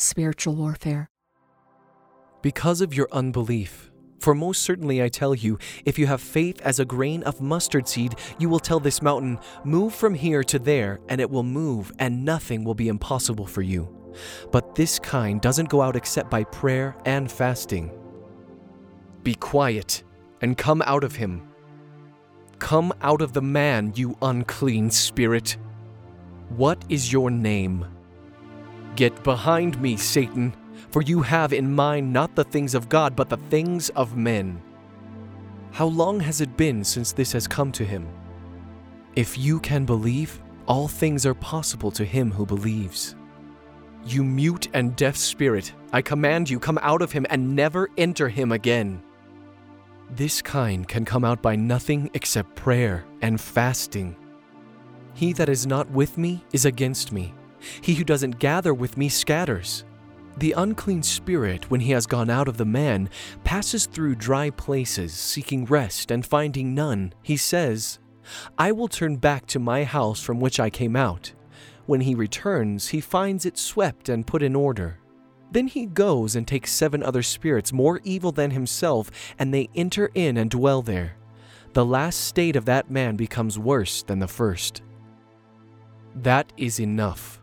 spiritual warfare. Because of your unbelief. For most certainly I tell you, if you have faith as a grain of mustard seed, you will tell this mountain, Move from here to there, and it will move, and nothing will be impossible for you. But this kind doesn't go out except by prayer and fasting. Be quiet and come out of him. Come out of the man, you unclean spirit. What is your name? Get behind me, Satan, for you have in mind not the things of God, but the things of men. How long has it been since this has come to him? If you can believe, all things are possible to him who believes. You mute and deaf spirit, I command you, come out of him and never enter him again. This kind can come out by nothing except prayer and fasting. He that is not with me is against me. He who doesn't gather with me scatters. The unclean spirit, when he has gone out of the man, passes through dry places, seeking rest and finding none. He says, I will turn back to my house from which I came out. When he returns, he finds it swept and put in order. Then he goes and takes seven other spirits more evil than himself, and they enter in and dwell there. The last state of that man becomes worse than the first. That is enough.